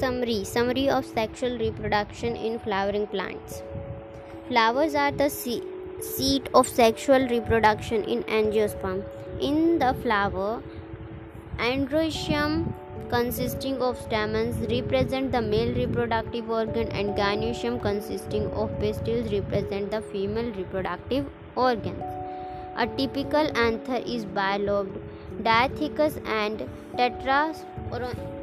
Summary Summary of sexual reproduction in flowering plants. Flowers are the se- seat of sexual reproduction in angiosperm. In the flower, androecium consisting of stamens represent the male reproductive organ and gynoecium consisting of pistils represent the female reproductive organs. A typical anther is bilobed, diathecous and tetrasporan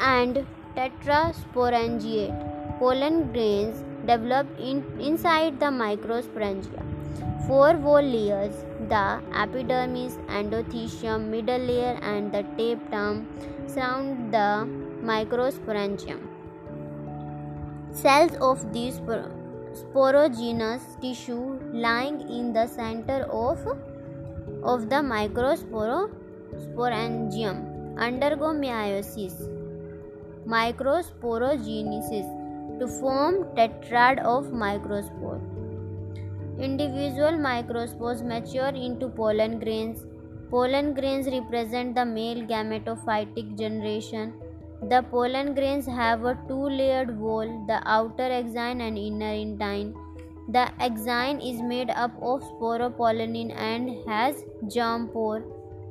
and tetrasporangiate. Pollen grains develop in, inside the microsporangia. Four wall layers the epidermis, endothecium, middle layer, and the tapetum surround the microsporangium. Cells of this sporogenous tissue lying in the center of, of the microsporangium undergo meiosis microsporogenesis to form tetrad of microspore. Individual microspores mature into pollen grains. Pollen grains represent the male gametophytic generation. The pollen grains have a two layered wall, the outer exine and inner intine. The exine is made up of sporopollenin and has germ pore.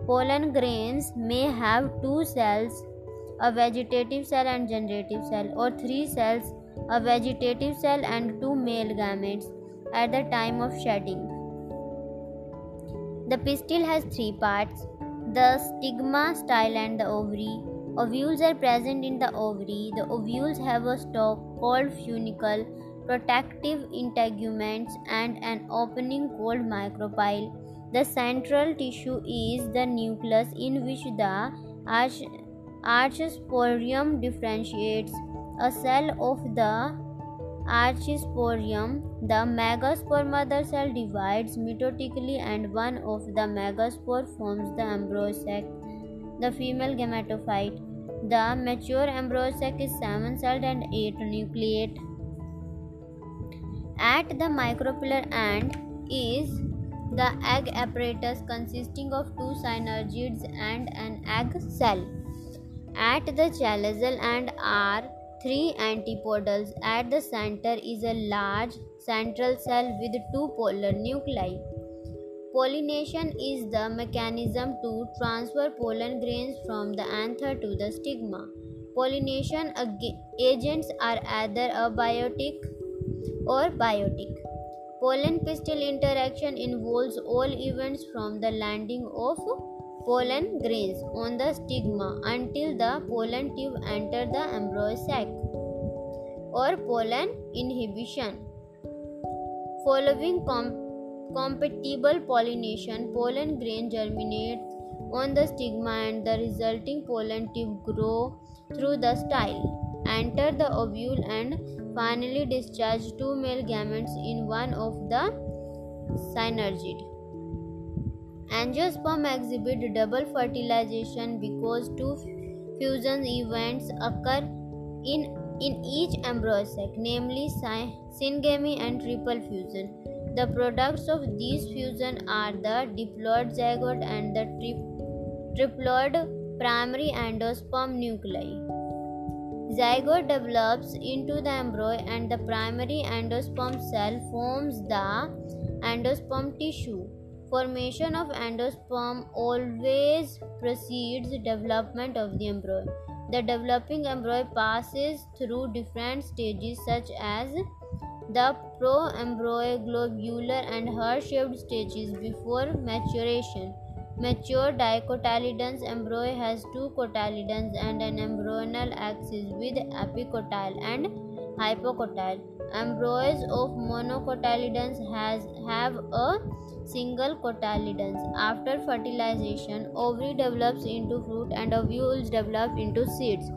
Pollen grains may have two cells a vegetative cell and generative cell, or three cells, a vegetative cell and two male gametes at the time of shedding. The pistil has three parts the stigma, style, and the ovary. Ovules are present in the ovary. The ovules have a stalk called funicle, protective integuments, and an opening called micropyle. The central tissue is the nucellus in which the Archesporium differentiates a cell of the archesporium. The megaspore mother cell divides mitotically and one of the megaspore forms the embryo sac, the female gametophyte. The mature embryo sac is seven celled and eight nucleate. At the micropylar end is the egg apparatus consisting of two synergids and an egg cell. At the chalazal end are three antipodals. At the center is a large central cell with two polar nuclei. Pollination is the mechanism to transfer pollen grains from the anther to the stigma. Pollination agents are either abiotic or biotic. Pollen pistil interaction involves all events from the landing of pollen grains on the stigma until the pollen tube enter the embryo sac or pollen inhibition. Following com- compatible pollination, pollen grain germinates on the stigma and the resulting pollen tube grow through the style, enter the ovule and finally discharge two male gametes in one of the synergid. Angiosperm exhibit double fertilization because two fusion events occur in, in each embryo sac, namely syngamy and triple fusion. The products of these fusion are the diploid zygote and the tri- triploid primary endosperm nuclei. Zygote develops into the embryo and the primary endosperm cell forms the endosperm tissue. Formation of endosperm always precedes development of the embryo. The developing embryo passes through different stages such as the pro-embryo globular and heart-shaped stages before maturation. Mature dicotyledonous embryo has two cotyledons and an embryonal axis with epicotyle and hypocotyle. Embryos of monocotyledons has have a single cotyledons. After fertilization, ovary develops into fruit and ovules develop into seeds.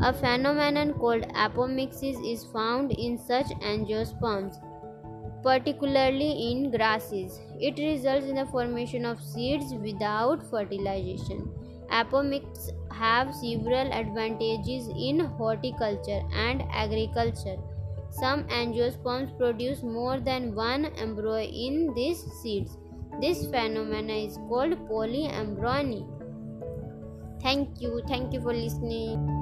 A phenomenon called apomixis is found in such angiosperms, particularly in grasses. It results in the formation of seeds without fertilization. Apomixes have several advantages in horticulture and agriculture. Some angiosperms produce more than one embryo in these seeds. This phenomenon is called polyembryony. Thank you. Thank you for listening.